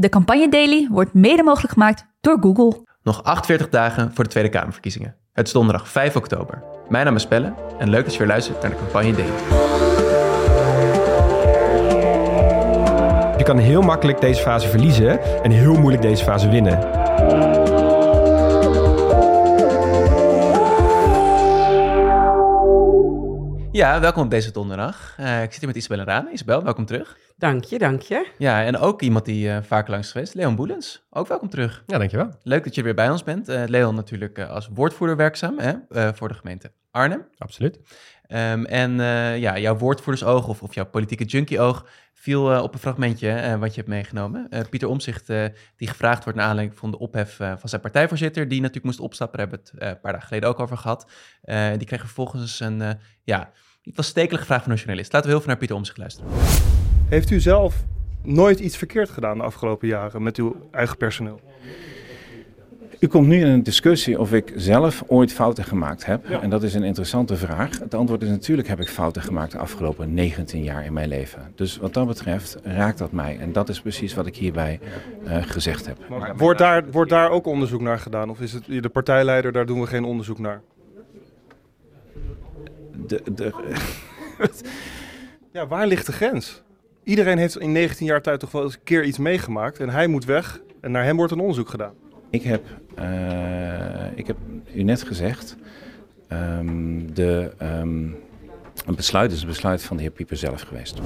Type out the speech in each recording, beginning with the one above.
De Campagne Daily wordt mede mogelijk gemaakt door Google. Nog 48 dagen voor de Tweede Kamerverkiezingen. Het is donderdag 5 oktober. Mijn naam is Pelle en leuk dat je weer luistert naar de Campagne Daily. Je kan heel makkelijk deze fase verliezen en heel moeilijk deze fase winnen. Ja, welkom op deze donderdag. Uh, ik zit hier met Isabel Rane. Isabel, welkom terug. Dank je, dank je. Ja, en ook iemand die uh, vaak langs is geweest, Leon Boelens. Ook welkom terug. Ja, dankjewel. Leuk dat je weer bij ons bent. Uh, Leon natuurlijk als woordvoerder werkzaam hè, voor de gemeente Arnhem. Absoluut. Um, en ja, jouw woordvoerdersoog of, of jouw politieke junkie-oog viel op een fragmentje wat je hebt meegenomen. Pieter Omzicht, die gevraagd wordt naar aanleiding van de ophef van zijn partijvoorzitter, die natuurlijk moest opstappen, daar hebben we het een paar dagen geleden ook over gehad. die kreeg vervolgens een, ja, was stekelige vraag van een journalist. Laten we heel veel naar Pieter Omzicht luisteren. Heeft u zelf nooit iets verkeerd gedaan de afgelopen jaren met uw eigen personeel? U komt nu in een discussie of ik zelf ooit fouten gemaakt heb. En dat is een interessante vraag. Het antwoord is natuurlijk heb ik fouten gemaakt de afgelopen 19 jaar in mijn leven. Dus wat dat betreft raakt dat mij. En dat is precies wat ik hierbij uh, gezegd heb. Maar, wordt, daar, wordt daar ook onderzoek naar gedaan? Of is het de partijleider, daar doen we geen onderzoek naar? De, de, ja, waar ligt de grens? Iedereen heeft in 19 jaar tijd toch wel eens een keer iets meegemaakt. En hij moet weg en naar hem wordt een onderzoek gedaan. Ik heb, uh, ik heb u net gezegd, um, de, um, een besluit is het besluit van de heer Pieper zelf geweest.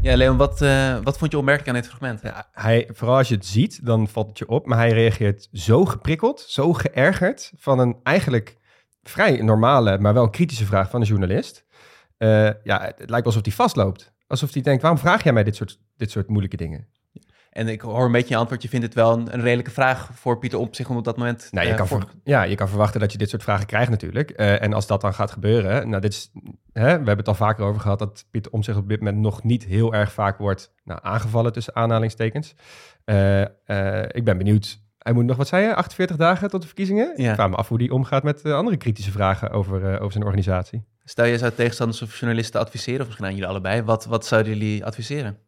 Ja, Leon, wat, uh, wat vond je opmerkelijk aan dit fragment? Ja, hij, vooral als je het ziet, dan valt het je op. Maar hij reageert zo geprikkeld, zo geërgerd van een eigenlijk vrij normale, maar wel kritische vraag van een journalist. Uh, ja, het lijkt alsof hij vastloopt. Alsof hij denkt, waarom vraag jij mij dit soort, dit soort moeilijke dingen? En ik hoor een beetje je antwoord. Je vindt het wel een, een redelijke vraag voor Pieter op zich om op dat moment. Nou, je, uh, kan voor... ja, je kan verwachten dat je dit soort vragen krijgt natuurlijk. Uh, en als dat dan gaat gebeuren, nou, dit is, hè, we hebben het al vaker over gehad dat Pieter om zich op dit moment nog niet heel erg vaak wordt nou, aangevallen tussen aanhalingstekens. Uh, ik ben benieuwd. Hij moet nog, wat zei je, 48 dagen tot de verkiezingen? Ja. Ik vraag me af hoe die omgaat met andere kritische vragen over, over zijn organisatie. Stel je zou tegenstanders of journalisten adviseren, of misschien aan jullie allebei, wat, wat zouden jullie adviseren?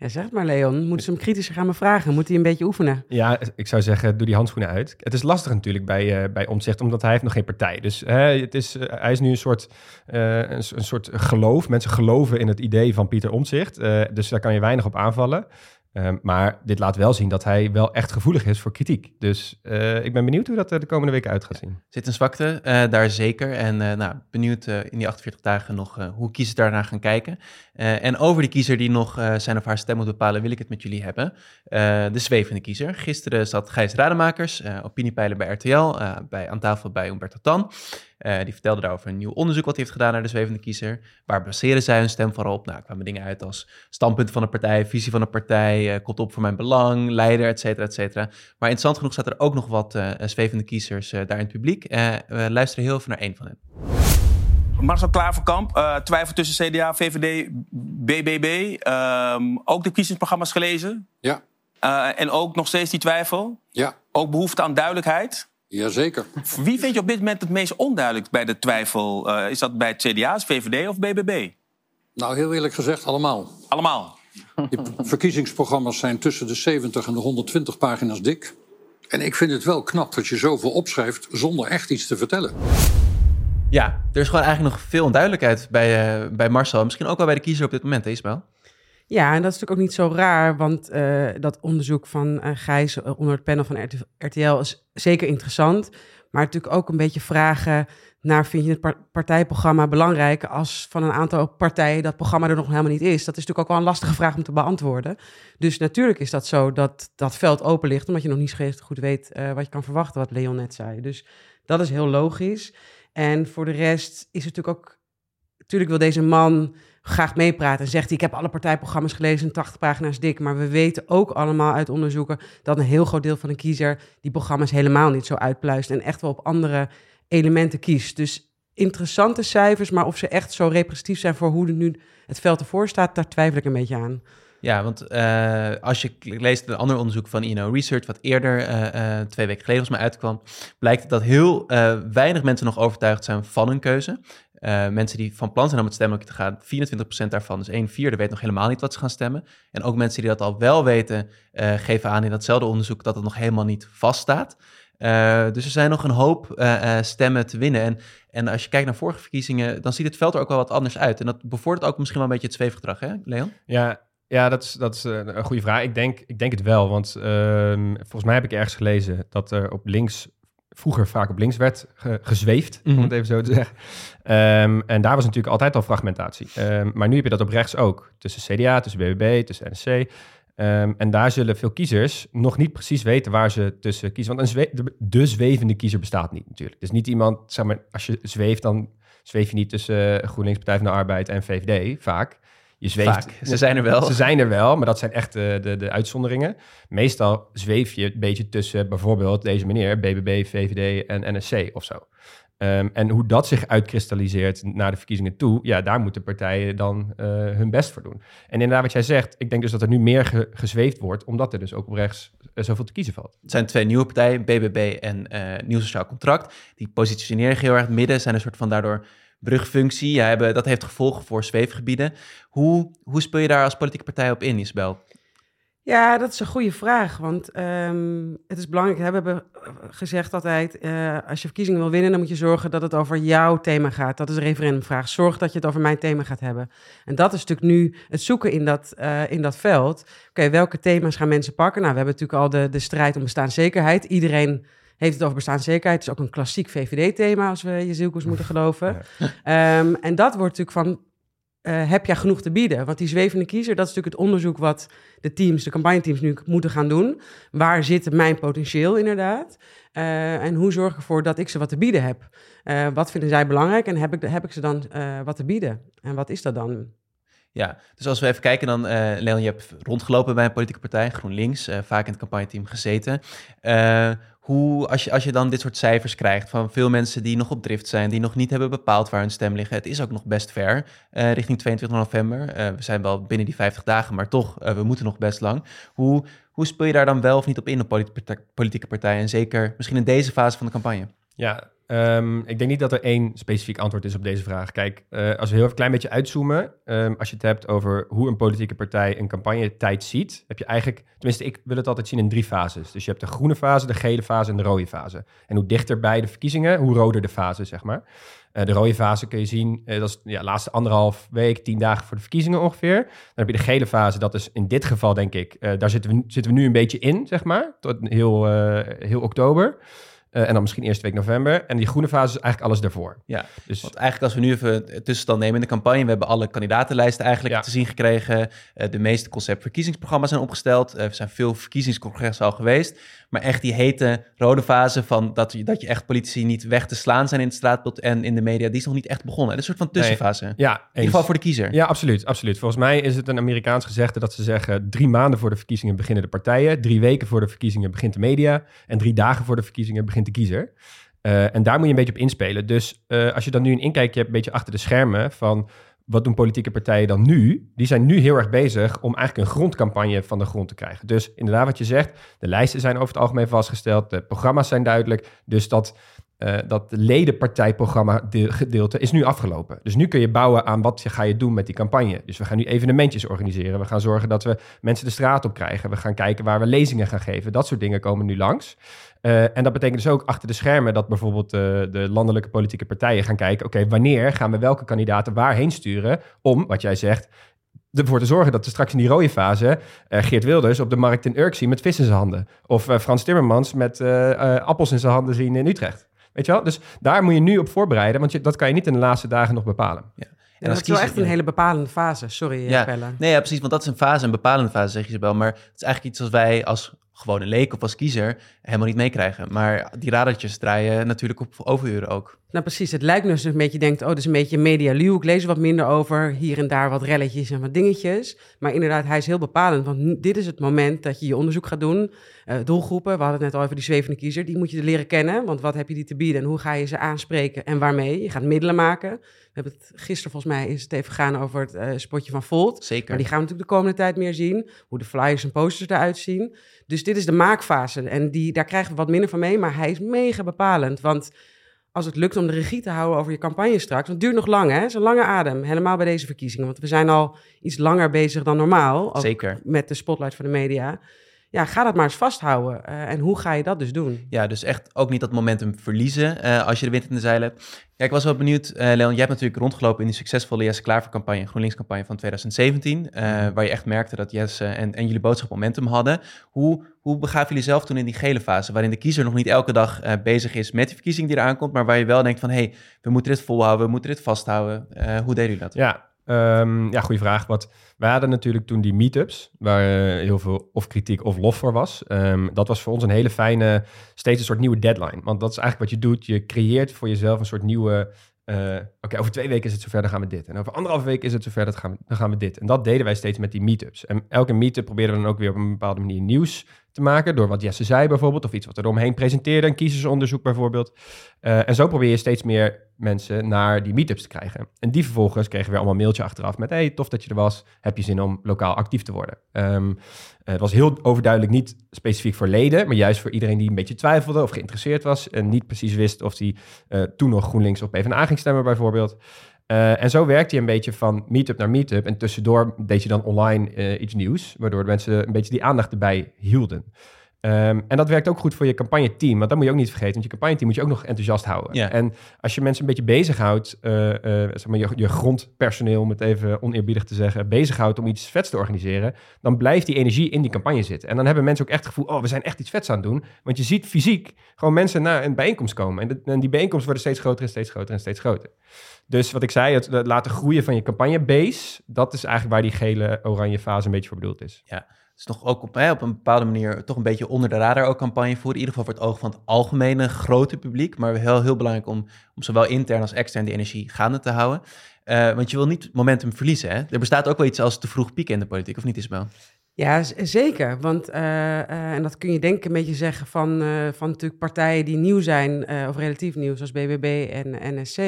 Ja, zeg maar Leon, moeten ze hem kritischer gaan me vragen? Moet hij een beetje oefenen? Ja, ik zou zeggen, doe die handschoenen uit. Het is lastig natuurlijk bij, uh, bij Omtzigt, omdat hij heeft nog geen partij. Dus het is, uh, hij is nu een soort, een, een, soort geloof. Mensen geloven in het idee van Pieter Omtzigt. dus daar kan je weinig op aanvallen. Um, maar dit laat wel zien dat hij wel echt gevoelig is voor kritiek. Dus uh, ik ben benieuwd hoe dat de komende weken uit gaat zien. Zit een zwakte, uh, daar zeker. En nou, benieuwd in die 48 dagen nog hoe kiezers daarna gaan kijken. en over die kiezer die nog zijn of haar stem moet bepalen, wil ik het met jullie hebben. de zwevende kiezer. Gisteren zat Gijs Rademakers, opiniepeiler bij RTL, bij, aan tafel bij Umberto Tan. Uh, die vertelde daarover een nieuw onderzoek wat hij heeft gedaan naar de zwevende kiezer. Waar baseren zij hun stem vooral op? Nou, er kwamen dingen uit als standpunten van de partij, visie van de partij, uh, komt op voor mijn belang, leider, et cetera, et cetera. Maar interessant genoeg staat er ook nog wat uh, zwevende kiezers daar in het publiek. we luisteren heel even naar één van hen. Marcel Klaverkamp, uh, twijfel tussen CDA, VVD, BBB. Um, ook de kiezingsprogramma's gelezen? Ja. Uh, en ook nog steeds die twijfel? Ja. Ook behoefte aan duidelijkheid? Jazeker. Wie vind je op dit moment het meest onduidelijk bij de twijfel? Uh, is dat bij het CDA, VVD of BBB? Nou, heel eerlijk gezegd, allemaal. Allemaal? Die verkiezingsprogramma's zijn tussen de 70 en de 120 pagina's dik. En ik vind het wel knap dat je zoveel opschrijft zonder echt iets te vertellen. Ja, er is gewoon eigenlijk nog veel onduidelijkheid bij, uh, bij Marcel. Misschien ook wel bij de kiezer op dit moment, hè, Isabel? Ja, en dat is natuurlijk ook niet zo raar, want uh, dat onderzoek van uh, Gijs uh, onder het panel van RTL is zeker interessant. Maar natuurlijk ook een beetje vragen naar, vind je het partijprogramma belangrijk als van een aantal partijen dat programma er nog helemaal niet is? Dat is natuurlijk ook wel een lastige vraag om te beantwoorden. Dus natuurlijk is dat zo dat dat veld open ligt, omdat je nog niet goed weet wat je kan verwachten, wat Leon net zei. Dus dat is heel logisch. En voor de rest is het natuurlijk ook, natuurlijk wil deze man graag meepraten. En zegt hij, ik heb alle partijprogramma's gelezen, 80 pagina's dik. Maar we weten ook allemaal uit onderzoeken dat een heel groot deel van de kiezer die programma's helemaal niet zo uitpluist. En echt wel op andere elementen kiest. Dus interessante cijfers, maar of ze echt zo representatief zijn voor hoe nu het veld ervoor staat, daar twijfel ik een beetje aan. Ja, want uh, als je leest een ander onderzoek van INO Research, wat eerder uh, uh, twee weken geleden volgens mij uitkwam, blijkt dat heel weinig mensen nog overtuigd zijn van hun keuze. Eh, mensen die van plan zijn om het stemmen te gaan, 24% daarvan, dus 1 vierde, weet nog helemaal niet wat ze gaan stemmen. En ook mensen die dat al wel weten, eh, geven aan in datzelfde onderzoek dat het nog helemaal niet vaststaat. Uh, dus er zijn nog een hoop uh, stemmen te winnen. En, en als je kijkt naar vorige verkiezingen, dan ziet het veld er ook wel wat anders uit. En dat bevordert ook misschien wel een beetje het zweefgedrag, hè, Leon? Ja, ja dat is, dat is een goede vraag. Ik denk, ik denk het wel, want uh, volgens mij heb ik ergens gelezen dat er op links vroeger vaak op links werd ge gezweefd, om Mhm. het even zo te zeggen. Um, en daar was natuurlijk altijd al fragmentatie. Um, maar nu heb je dat op rechts ook, tussen CDA, tussen BBB, tussen NSC. Um, en daar zullen veel kiezers nog niet precies weten waar ze tussen kiezen. Want een zwe de, de zwevende kiezer bestaat niet natuurlijk. Dus niet iemand, zeg maar, als je zweeft, dan zweef je niet tussen GroenLinks, Partij van de Arbeid en VVD, vaak. Je zweeft, Vaak. Ze zijn er wel. Ze zijn er wel, maar dat zijn echt de, de, de uitzonderingen. Meestal zweef je een beetje tussen bijvoorbeeld deze meneer, BBB, VVD en NSC of zo. Um, en hoe dat zich uitkristalliseert naar de verkiezingen toe, ja, daar moeten partijen dan uh, hun best voor doen. En inderdaad, wat jij zegt, ik denk dus dat er nu meer ge gezweefd wordt, omdat er dus ook op rechts uh, zoveel te kiezen valt. Het zijn twee nieuwe partijen, BBB en uh, Nieuw Sociaal Contract. Die positioneren heel erg midden, zijn een soort van daardoor brugfunctie. Ja, hebben, dat heeft gevolgen voor zweefgebieden. Hoe, hoe speel je daar als politieke partij op in, Isabel? Ja, dat is een goede vraag. Want um, het is belangrijk. We hebben gezegd altijd: uh, als je verkiezingen wil winnen, dan moet je zorgen dat het over jouw thema gaat. Dat is de referendumvraag. Zorg dat je het over mijn thema gaat hebben. En dat is natuurlijk nu het zoeken in dat, in dat veld. Oké, welke thema's gaan mensen pakken? Nou, we hebben natuurlijk al de, de strijd om bestaanszekerheid. Iedereen heeft het over bestaanszekerheid. Het is ook een klassiek VVD-thema, als we je zielkoers moeten geloven. Ja. Um, en dat wordt natuurlijk van uh, heb jij genoeg te bieden? Want die zwevende kiezer, dat is natuurlijk het onderzoek wat de teams, de campagneteams nu moeten gaan doen. Waar zit mijn potentieel inderdaad? Uh, en hoe zorg ik ervoor dat ik ze wat te bieden heb? Uh, wat vinden zij belangrijk en heb ik, heb ik ze dan wat te bieden? En wat is dat dan? Ja, dus als we even kijken dan, uh, Leon, je hebt rondgelopen bij een politieke partij, GroenLinks, uh, vaak in het campagneteam gezeten. Uh, hoe, als je, als je dan dit soort cijfers krijgt van veel mensen die nog op drift zijn, die nog niet hebben bepaald waar hun stem liggen. Het is ook nog best ver, uh, richting 22 november. Uh, we zijn wel binnen die 50 dagen, maar toch, uh, we moeten nog best lang. Hoe, hoe speel je daar dan wel of niet op in, op politieke partijen? En zeker misschien in deze fase van de campagne? Ja, um, ik denk niet dat er één specifiek antwoord is op deze vraag. Kijk, uh, als we heel even een klein beetje uitzoomen, um, als je het hebt over hoe een politieke partij een campagnetijd ziet, heb je eigenlijk, tenminste ik wil het altijd zien in drie fases. Dus je hebt de groene fase, de gele fase en de rode fase. En hoe dichter bij de verkiezingen, hoe roder de fase, zeg maar. Uh, de rode fase kun je zien, uh, dat is de ja, laatste anderhalf week, tien dagen voor de verkiezingen ongeveer. Dan heb je de gele fase, dat is in dit geval denk ik, daar zitten we, zitten we nu een beetje in, zeg maar, tot heel, heel oktober. Uh, en dan misschien eerste week november. En die groene fase is eigenlijk alles daarvoor. Ja, dus want eigenlijk als we nu even tussenstand nemen in de campagne. We hebben alle kandidatenlijsten eigenlijk ja. te zien gekregen. Uh, de meeste conceptverkiezingsprogramma's zijn opgesteld. Uh, er zijn veel verkiezingscongressen al geweest. Maar echt die hete rode fase van dat je, dat je echt politici niet weg te slaan zijn in het straatbeeld en in de media. Die is nog niet echt begonnen. Dat is een soort van tussenfase. Nee. Ja, in ieder geval voor de kiezer. Ja, absoluut, absoluut. Volgens mij is het een Amerikaans gezegde dat ze zeggen... drie maanden voor de verkiezingen beginnen de partijen. Drie weken voor de verkiezingen begint de media. En drie dagen voor de verkiezingen begint de kiezer. Uh, en daar moet je een beetje op inspelen. Dus uh, als je dan nu een inkijkje hebt, een beetje achter de schermen van wat doen politieke partijen dan nu? Die zijn nu heel erg bezig om eigenlijk een grondcampagne van de grond te krijgen. Dus inderdaad wat je zegt, de lijsten zijn over het algemeen vastgesteld, de programma's zijn duidelijk. Dus dat, uh, dat ledenpartijprogramma gedeelte is nu afgelopen. Dus nu kun je bouwen aan wat ga je doen met die campagne. Dus we gaan nu evenementjes organiseren. We gaan zorgen dat we mensen de straat op krijgen. We gaan kijken waar we lezingen gaan geven. Dat soort dingen komen nu langs. Uh, en dat betekent dus ook achter de schermen dat bijvoorbeeld uh, de landelijke politieke partijen gaan kijken: oké, okay, wanneer gaan we welke kandidaten waarheen sturen om, wat jij zegt, ervoor te zorgen dat we straks in die rode fase uh, Geert Wilders op de markt in Urk zien met vis in zijn handen. Of Frans Timmermans met appels in zijn handen zien in Utrecht. Weet je wel? Dus daar moet je nu op voorbereiden, want je, dat kan je niet in de laatste dagen nog bepalen. Ja. En dat is wel echt een hele bepalende fase. Sorry, ja. Pelle. Nee, ja, precies. Want dat is een fase, een bepalende fase, zeg je wel. Maar het is eigenlijk iets wat wij als gewone leek of als kiezer helemaal niet meekrijgen. Maar die radertjes draaien natuurlijk op overuren ook. Nou precies, het lijkt nu je een beetje denkt... oh, dat is een beetje medialuw, ik lees er wat minder over... hier en daar wat relletjes en wat dingetjes. Maar inderdaad, hij is heel bepalend. Want dit is het moment dat je je onderzoek gaat doen. Uh, doelgroepen, we hadden het net al over die zwevende kiezer... die moet je leren kennen, want wat heb je die te bieden... en hoe ga je ze aanspreken en waarmee? Je gaat middelen maken. We hebben het gisteren, volgens mij, is het even gegaan over het uh, spotje van Volt. Zeker. Maar die gaan we natuurlijk de komende tijd meer zien. Hoe de flyers en posters eruit zien. Dus dit is de maakfase. En die, daar krijgen we wat minder van mee, maar hij is mega bepalend. Want als het lukt om de regie te houden over je campagne straks. Want het duurt nog lang, hè? Het is een lange adem. Helemaal bij deze verkiezingen. Want we zijn al iets langer bezig dan normaal. Zeker. Met de spotlight van de media. Ja, ga dat maar eens vasthouden. Eh, en hoe ga je dat dus doen? Ja, dus echt ook niet dat momentum verliezen eh, als je de wind in de zeilen hebt. Ja, ik was wel benieuwd, eh, Leon, jij hebt natuurlijk rondgelopen in die succesvolle Jesse Klaver-campagne, GroenLinks-campagne van 2017, eh, waar je echt merkte dat Jesse en, en jullie boodschap momentum hadden. Hoe, hoe begaven jullie zelf toen in die gele fase, waarin de kiezer nog niet elke dag eh, bezig is met die verkiezing die eraan komt, maar waar je wel denkt van, hé, hey, we moeten dit volhouden, we moeten dit vasthouden. Eh, hoe deden jullie dat? Ja, ehm, ja, goede vraag. Wat, wij hadden natuurlijk toen die meetups, waar eh, heel veel of kritiek of lof voor was. Ehm, dat was voor ons een hele fijne, steeds een soort nieuwe deadline. Want dat is eigenlijk wat je doet. Je creëert voor jezelf een soort nieuwe... eh, Oké, over twee weken is het zover, dan gaan we dit. En over anderhalve week is het zover, dat gaan we, dan gaan we dit. En dat deden wij steeds met die meetups. En elke meetup probeerden we dan ook weer op een bepaalde manier nieuws te maken. Door wat Jesse zei bijvoorbeeld, of iets wat er omheen presenteerde. Een kiezersonderzoek bijvoorbeeld. Eh, en zo probeer je steeds meer mensen naar die meetups te krijgen. En die vervolgens kregen we weer allemaal een mailtje achteraf met... hey, tof dat je er was. Heb je zin om lokaal actief te worden? Ehm, het was heel overduidelijk niet specifiek voor leden... maar juist voor iedereen die een beetje twijfelde of geïnteresseerd was... en niet precies wist of hij eh, toen nog GroenLinks of PvdA ging stemmen bijvoorbeeld... Eh, en zo werkte je een beetje van meetup naar meetup. En tussendoor deed je dan online eh, iets nieuws, waardoor mensen een beetje die aandacht erbij hielden. Ehm, en dat werkt ook goed voor je campagneteam, want dat moet je ook niet vergeten. Want je campagneteam moet je ook nog enthousiast houden. Ja. En als je mensen een beetje bezighoudt, eh, zeg maar je, je grondpersoneel, om het even oneerbiedig te zeggen, bezighoudt om iets vets te organiseren, dan blijft die energie in die campagne zitten. En dan hebben mensen ook echt het gevoel, oh, we zijn echt iets vets aan het doen. Want je ziet fysiek gewoon mensen naar een bijeenkomst komen. En, de- en die bijeenkomsten worden steeds groter en steeds groter en steeds groter. Dus wat ik zei, het, het laten groeien van je campagnebase, dat is eigenlijk waar die gele-oranje fase een beetje voor bedoeld is. Is toch ook op, hè, op een bepaalde manier toch een beetje onder de radar ook campagne voeren. In ieder geval voor het oog van het algemene grote publiek. Maar heel, heel belangrijk om, om zowel intern als extern die energie gaande te houden. Eh, want je wil niet momentum verliezen. Hè? Er bestaat ook wel iets als te vroeg pieken in de politiek, of niet Isabel? Ja, zeker. Want, eh, eh, en dat kun je denk een beetje zeggen van, eh, van natuurlijk partijen die nieuw zijn, of relatief nieuw, zoals BBB en NSC.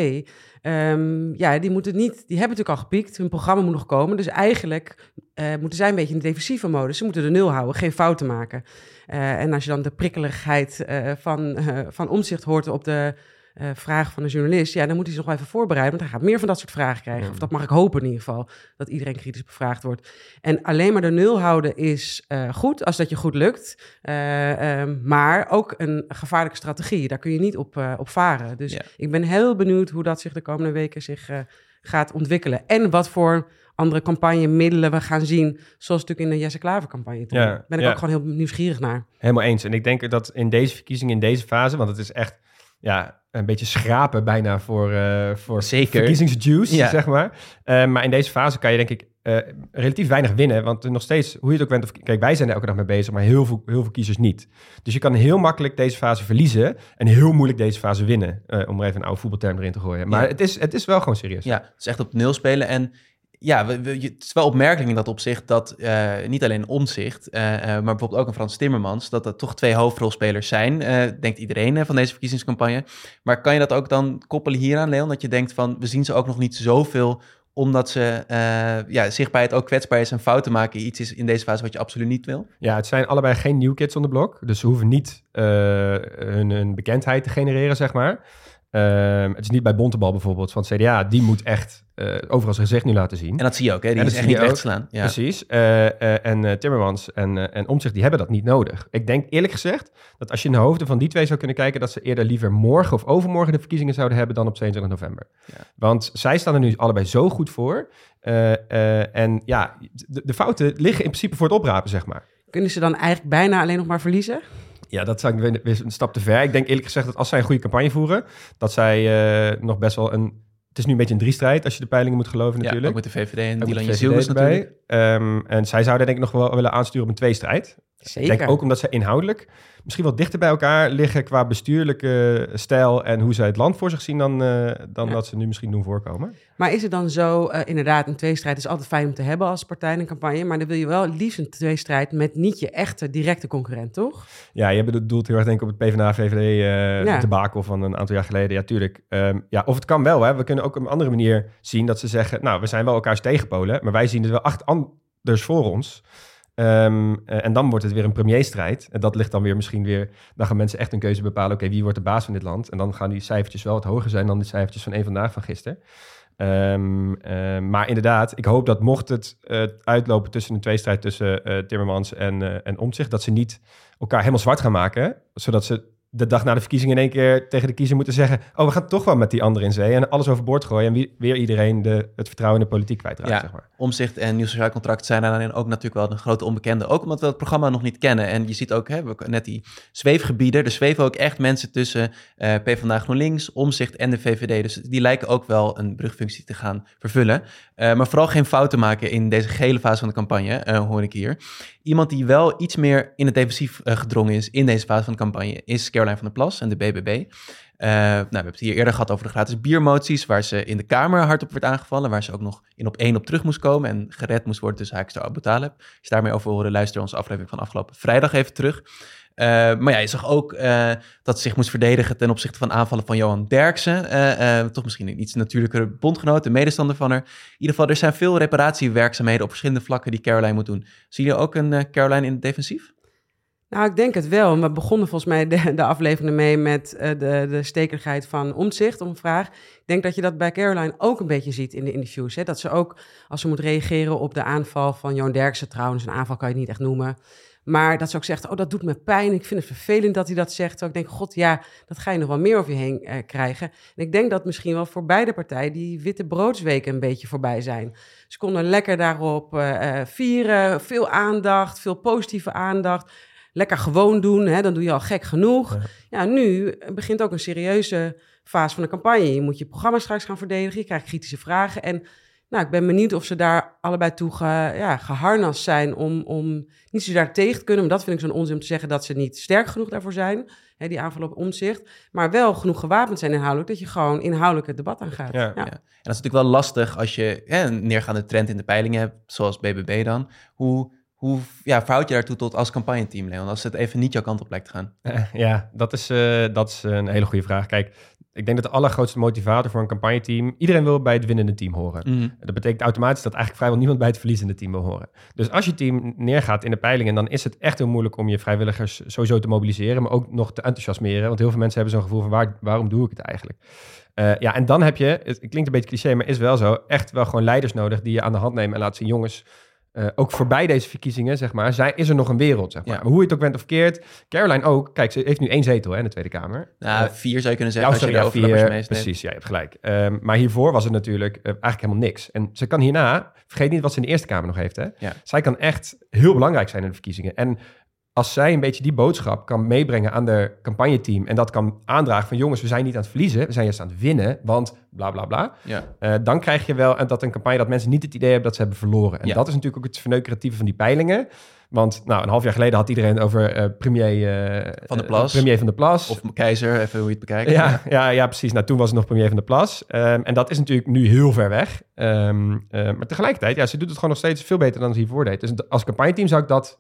Ehm, ja, die, moeten niet, die hebben natuurlijk al gepiekt, hun programma moet nog komen. Dus eigenlijk moeten zij een beetje in de defensieve modus. Ze moeten de nul houden, geen fouten maken. En als je dan de prikkeligheid van, van omzicht hoort op de eh, vraag van de journalist, ja, dan moet hij zich nog wel even voorbereiden, want hij gaat meer van dat soort vragen krijgen. Ja. Of dat mag ik hopen in ieder geval, dat iedereen kritisch bevraagd wordt. En alleen maar de nul houden is eh, goed, als dat je goed lukt. Eh, ehm, maar ook een gevaarlijke strategie. Daar kun je niet op, op varen. Dus Ja. ik ben heel benieuwd hoe dat zich de komende weken zich, gaat ontwikkelen. En wat voor andere campagnemiddelen we gaan zien. Zoals natuurlijk in de Jesse Klaver campagne. toen. Ja, ben ik ja. ook gewoon heel nieuwsgierig naar. Helemaal eens. En ik denk dat in deze verkiezingen, in deze fase, want het is echt ja, een beetje schrapen bijna voor, eh voor Zeker. verkiezingsjuice, Ja. zeg maar. Eh, maar in deze fase kan je denk ik eh, relatief weinig winnen, want er nog steeds, hoe je het ook bent, of, kijk, wij zijn er elke dag mee bezig, maar heel veel, heel veel kiezers niet. Dus je kan heel makkelijk deze fase verliezen en heel moeilijk deze fase winnen, om er even een oude voetbalterm erin te gooien. Maar Ja. het, is, het is wel gewoon serieus. Ja, het is echt op nul spelen. En ja, het is wel opmerkelijk in dat opzicht dat eh, niet alleen Omzicht, eh, eh, maar bijvoorbeeld ook een Frans Timmermans, dat dat toch twee hoofdrolspelers zijn, denkt iedereen van deze verkiezingscampagne. Maar kan je dat ook dan koppelen hieraan, Leon? Dat je denkt van, we zien ze ook nog niet zoveel, omdat ze eh, ja, zichtbaarheid ook kwetsbaar is en fouten maken iets is in deze fase wat je absoluut niet wil? Ja, het zijn allebei geen new kids on the block. Dus ze hoeven niet hun, bekendheid te genereren, zeg maar. Ehm, het is niet bij Bontebal bijvoorbeeld van CDA. Die moet echt eh, overal zijn gezicht nu laten zien. En dat zie je ook, hè? Die En is echt niet je weg te ook. slaan. Ja. Precies. Eh, eh, en eh, Timmermans en, eh, en Omtzigt, die hebben dat niet nodig. Ik denk eerlijk gezegd dat als je in de hoofden van die twee zou kunnen kijken... dat ze eerder liever morgen of overmorgen de verkiezingen zouden hebben... dan op 22 november. Ja. Want zij staan er nu allebei zo goed voor. Eh, eh, en ja, de, de fouten liggen in principe voor het oprapen, zeg maar. Kunnen ze dan eigenlijk bijna alleen nog maar verliezen? Ja, dat zou ik weer, weer een stap te ver. Ik denk eerlijk gezegd dat als zij een goede campagne voeren, dat zij eh, nog best wel een. Het is nu een beetje een driestrijd als je de peilingen moet geloven Ja, natuurlijk. ook met de VVD en Dylan VVD erbij. natuurlijk. Ehm, en zij zouden denk ik nog wel willen aansturen op een tweestrijd. Zeker. Ik denk ook omdat ze inhoudelijk misschien wel dichter bij elkaar liggen qua bestuurlijke stijl en hoe zij het land voor zich zien dan, eh, dan Ja. dat ze nu misschien doen voorkomen. Maar is het dan zo, eh, inderdaad, een tweestrijd is altijd fijn om te hebben als partij in een campagne, maar dan wil je wel liefst een tweestrijd met niet je echte directe concurrent, toch? Ja, je bedoelt heel erg denk ik op het PvdA-VVD eh Ja. debakel van een aantal jaar geleden. Ja, tuurlijk. Ehm, ja, of het kan wel. Hè. We kunnen ook op een andere manier zien dat ze zeggen... nou, we zijn wel elkaars tegenpolen... maar wij zien er wel acht anders voor ons. Ehm, eh, en dan wordt het weer een premierstrijd. En dat ligt dan weer misschien weer... Dan gaan mensen echt een keuze bepalen. Oké, wie wordt de baas van dit land? En dan gaan die cijfertjes wel wat hoger zijn dan de cijfertjes van één vandaag van gisteren. Ehm, eh, maar inderdaad, ik hoop dat mocht het eh, uitlopen tussen een tweestrijd tussen eh Timmermans en, en Omtzigt, dat ze niet elkaar helemaal zwart gaan maken, zodat ze de dag na de verkiezingen in één keer tegen de kiezer moeten zeggen, oh, we gaan toch wel met die andere in zee en alles overboord gooien en wie, weer iedereen de, het vertrouwen in de politiek kwijtraakt, Ja, zeg maar. Omzicht en Nieuw Sociaal Contract zijn daarin ook natuurlijk wel een grote onbekende. Ook omdat we het programma nog niet kennen. En je ziet ook, hè, we net die zweefgebieden. Er zweven ook echt mensen tussen eh PvdA GroenLinks, Omzicht en de VVD. Dus die lijken ook wel een brugfunctie te gaan vervullen. Eh, maar vooral geen fouten maken in deze gele fase van de campagne, eh, hoor ik hier. Iemand die wel iets meer in het defensief gedrongen is in deze fase van de campagne, is Caroline van der Plas en de BBB. Eh, nou, we hebben het hier eerder gehad over de gratis biermoties, waar ze in de Kamer hard op werd aangevallen, waar ze ook nog in op één op terug moest komen en gered moest worden tussen Haakster Abu Talib. Als je daarmee over horen, luister onze aflevering van afgelopen vrijdag even terug. Eh, maar ja, je zag ook eh, dat ze zich moest verdedigen ten opzichte van aanvallen van Johan Derksen. Toch misschien een iets natuurlijkere bondgenoot, een medestander van haar. In ieder geval, er zijn veel reparatiewerkzaamheden op verschillende vlakken die Caroline moet doen. Zie je ook een Caroline in het defensief? Nou, ik denk het wel. We begonnen volgens mij de, de aflevering mee met eh, de, de stekeligheid van omzicht om vraag. Ik denk dat je dat bij Caroline ook een beetje ziet in de interviews. Hè? Dat ze ook, als ze moet reageren op de aanval van Johan Derksen trouwens, een aanval kan je niet echt noemen. Maar dat ze ook zegt, oh, dat doet me pijn. Ik vind het vervelend dat hij dat zegt. Terwijl ik denk, god, ja, dat ga je nog wel meer over je heen eh, krijgen. En ik denk dat misschien wel voor beide partijen die witte broodsweken een beetje voorbij zijn. Ze konden lekker daarop eh, eh, vieren, veel aandacht, veel positieve aandacht. Lekker gewoon doen, hè, dan doe je al gek genoeg. Ja. nu begint ook een serieuze fase van de campagne. Je moet je programma straks gaan verdedigen, je krijgt kritische vragen. En nou, ik ben benieuwd of ze daar allebei toe ge, ja, geharnast zijn om, om niet zo daar tegen te kunnen. Maar dat vind ik zo'n onzin om te zeggen dat ze niet sterk genoeg daarvoor zijn. Hè, die aanval op omzicht. Maar wel genoeg gewapend zijn inhoudelijk, dat je gewoon inhoudelijk het debat aangaat. Ja. Ja. Ja. En dat is natuurlijk wel lastig als je hè, een neergaande trend in de peilingen hebt, zoals BBB dan. Hoe, hoe ja, verhoud je daartoe tot als campagneteam, Leon, als het even niet jouw kant op lijkt te gaan? Eh, ja, dat is, eh, dat is een hele goede vraag. Kijk, ik denk dat de allergrootste motivator voor een campagneteam... Iedereen wil bij het winnende team horen. Mhm. Dat betekent automatisch dat eigenlijk vrijwel niemand bij het verliezende team wil horen. Dus als je team neergaat in de peilingen, dan is het echt heel moeilijk om je vrijwilligers sowieso te mobiliseren, maar ook nog te enthousiasmeren. Want heel veel mensen hebben zo'n gevoel van waar, waarom doe ik het eigenlijk? Eh, ja, en dan heb je, het klinkt een beetje cliché, maar is wel zo, echt wel gewoon leiders nodig die je aan de hand nemen en laten zien, jongens, eh, ook voorbij deze verkiezingen, zeg maar, zij, is er nog een wereld, zeg maar. Ja. Maar hoe je het ook bent of keert, Caroline ook, kijk, ze heeft nu één zetel hè, in de Tweede Kamer. Nou, Eh, vier zou je kunnen ja, zeggen als je de ja, vier, meesneemt. precies, ja, je hebt gelijk. Ehm, maar hiervoor was het natuurlijk eh, eigenlijk helemaal niks. En ze kan hierna, vergeet niet wat ze in de Eerste Kamer nog heeft. Hè? Ja. Zij kan echt heel belangrijk zijn in de verkiezingen. En als zij een beetje die boodschap kan meebrengen aan de campagneteam... en dat kan aandragen van jongens, we zijn niet aan het verliezen... we zijn juist aan het winnen, want bla bla bla... Ja. eh, dan krijg je wel dat een campagne dat mensen niet het idee hebben dat ze hebben verloren. En Ja. dat is natuurlijk ook het verneukeratieve van die peilingen. Want nou, een half jaar geleden had iedereen over eh, premier, eh, Van eh, Plas. premier van der Plas. Of keizer, even hoe je het bekijkt. Ja, ja, ja, precies. Nou, toen was het nog premier van der Plas. Ehm, en dat is natuurlijk nu heel ver weg. Ehm, eh, maar tegelijkertijd, ja, ze doet het gewoon nog steeds veel beter dan ze hiervoor deed. Dus als campagneteam zou ik dat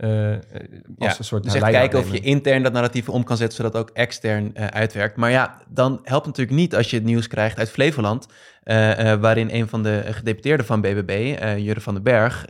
eh, als Ja, een soort dus echt kijken of je intern dat narratief om kan zetten, zodat ook extern eh, uitwerkt. Maar ja, dan helpt het natuurlijk niet als je het nieuws krijgt uit Flevoland, waarin een van de gedeputeerden van BBB, Jurre van den Berg,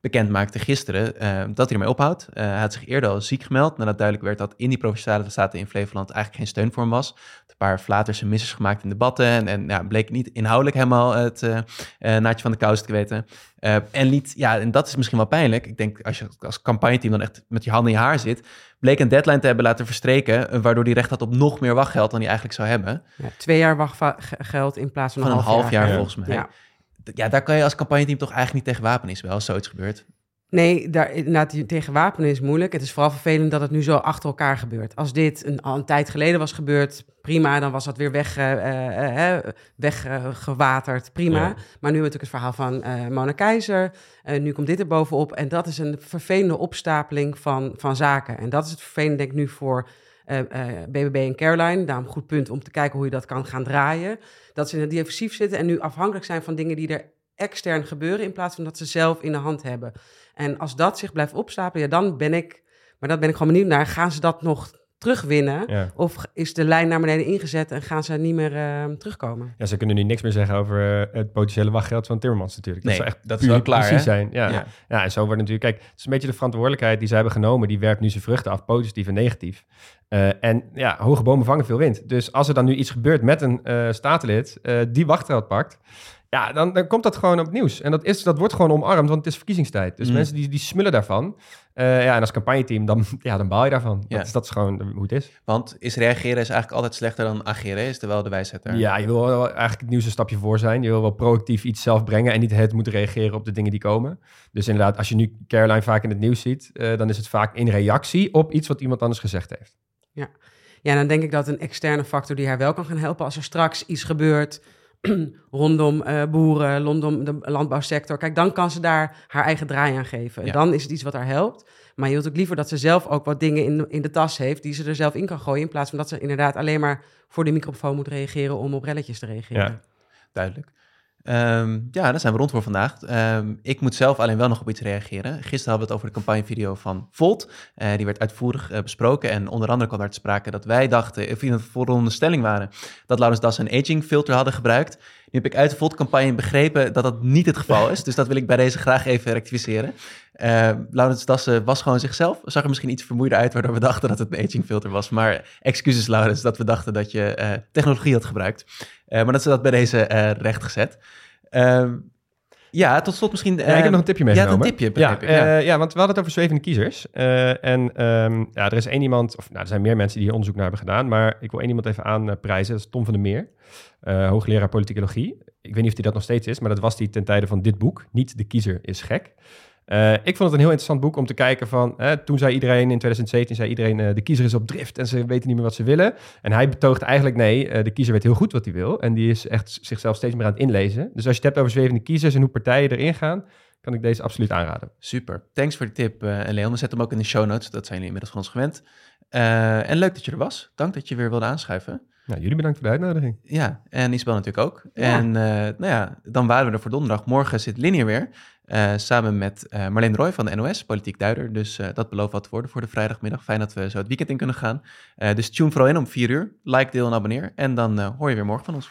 bekend maakte gisteren dat hij ermee ophoudt. Hij had zich eerder al ziek gemeld, nadat duidelijk werd dat in die provinciale staten in Flevoland eigenlijk geen steun voor hem was. Een paar flaterse missers gemaakt in debatten en, en ja, bleek niet inhoudelijk helemaal het eh eh, naadje van de kous te weten. Eh, en liet, ja, en dat is misschien wel pijnlijk. Ik denk als je als campagneteam dan echt met je handen in je haar zit, bleek een deadline te hebben laten verstreken, waardoor hij recht had op nog meer wachtgeld dan hij eigenlijk zou hebben. Ja, twee jaar wachtgeld in plaats van, Van een half jaar, Ja. volgens mij. Ja. Ja, daar kan je als campagneteam toch eigenlijk niet tegen wapenen, is wel als zoiets gebeurt. Nee, daar, inderdaad, tegen wapenen is moeilijk. Het is vooral vervelend dat het nu zo achter elkaar gebeurt. Als dit een, al een tijd geleden was gebeurd, prima, dan was dat weer weg, eh, eh, eh, weggewaterd, prima. Ja. Maar nu hebben we natuurlijk het verhaal van Mona Keizer. Nu komt dit er bovenop. En dat is een vervelende opstapeling van, van zaken. En dat is het vervelende, denk ik, nu voor eh, BBB en Caroline. Daarom een goed punt om te kijken hoe je dat kan gaan draaien. Dat ze in het defensief zitten en nu afhankelijk zijn van dingen die er extern gebeuren... in plaats van dat ze zelf in de hand hebben. En als dat zich blijft opstapelen, ja, dan ben ik... Maar dat ben ik gewoon benieuwd naar. Gaan ze dat nog terugwinnen? Ja. Of is de lijn naar beneden ingezet en gaan ze niet meer eh, terugkomen? Ja, ze kunnen nu niks meer zeggen over eh, het potentiële wachtgeld van Timmermans natuurlijk. Nee, zou echt dat is puur wel klaar, precies hè? zijn. Ja. Ja. Ja. en zo wordt natuurlijk... Kijk, het is een beetje de verantwoordelijkheid die zij hebben genomen. Die werpt nu zijn vruchten af, positief en negatief. Eh, en ja, hoge bomen vangen veel wind. Dus als er dan nu iets gebeurt met een eh statenlid eh, die wachtgeld pakt... Ja, dan, dan komt dat gewoon op het nieuws. En dat, is, dat wordt gewoon omarmd, want het is verkiezingstijd. Dus Mm. mensen die, die smullen daarvan. Eh, ja, en als campagneteam, dan, ja, dan baal je daarvan. Ja. Dat, is, dat is gewoon hoe het is. Want is reageren is eigenlijk altijd slechter dan ageren, is er wel de wijsheid daar. Ja, je wil wel eigenlijk het nieuws een stapje voor zijn. Je wil wel proactief iets zelf brengen en niet het moeten reageren op de dingen die komen. Dus inderdaad, als je nu Caroline vaak in het nieuws ziet, eh, dan is het vaak in reactie op iets wat iemand anders gezegd heeft. Ja, dan denk ik dat een externe factor die haar wel kan gaan helpen als er straks iets gebeurt rondom eh, boeren, rondom de landbouwsector. Kijk, dan kan ze daar haar eigen draai aan geven. En Ja. Dan is het iets wat haar helpt. Maar je wilt ook liever dat ze zelf ook wat dingen in, in de tas heeft die ze er zelf in kan gooien. In plaats van dat ze inderdaad alleen maar voor de microfoon moet reageren om op relletjes te reageren. Ja. Duidelijk. Ehm, ja, dan zijn we rond voor vandaag. Ehm, ik moet zelf alleen wel nog op iets reageren. Gisteren hadden we het over de campagnevideo van Volt. Eh, die werd uitvoerig eh, besproken. En onder andere kwam daar te sprake dat wij dachten, of in een vooronderstelling waren, dat Laurens Das een aging filter hadden gebruikt. Nu heb ik uit de Volt-campagne begrepen dat dat niet het geval is. Dus dat wil ik bij deze graag even rectificeren. Eh Laurens Dassen was gewoon zichzelf. Zag er misschien iets vermoeider uit, waardoor we dachten dat het een aging filter was. Maar excuses Laurens, dat we dachten dat je eh, technologie had gebruikt. Eh, maar dat ze dat bij deze eh rechtgezet. Ehm, ja, tot slot misschien... Ja, ik heb nog een tipje Ja, meegenomen. een tipje, Ja, ik. Ja. ja, want we hadden het over zwevende kiezers. En ehm, ja, er is één iemand, of nou, er zijn meer mensen die hier onderzoek naar hebben gedaan, maar ik wil één iemand even aanprijzen. Dat is Tom van der Meer, hoogleraar politicologie. Ik weet niet of hij dat nog steeds is, maar dat was hij ten tijde van dit boek. Niet de kiezer is gek. Eh, ik vond het een heel interessant boek om te kijken van... hè, toen zei iedereen, in 2017 zei iedereen... eh, de kiezer is op drift en ze weten niet meer wat ze willen. En hij betoogde eigenlijk nee, eh, de kiezer weet heel goed wat hij wil. En die is echt zichzelf steeds meer aan het inlezen. Dus als je het hebt over zwevende kiezers en hoe partijen erin gaan... kan ik deze absoluut aanraden. Super. Thanks voor de tip, eh, en Leon. We zetten hem ook in de show notes. Dat zijn jullie inmiddels van ons gewend. Eh, en leuk dat je er was. Dank dat je weer wilde aanschuiven. Nou, jullie bedankt voor de uitnodiging. Ja, en Isabel natuurlijk ook. Ja. En eh, nou ja, dan waren we er voor donderdag. Morgen zit Linie weer. Eh, samen met eh Marleen Roy van de NOS, politiek duider. Dus eh, dat belooft wat te voor de vrijdagmiddag. Fijn dat we zo het weekend in kunnen gaan. Dus tune vooral in om 4 uur. Like, deel en abonneer. En dan hoor je weer morgen van ons.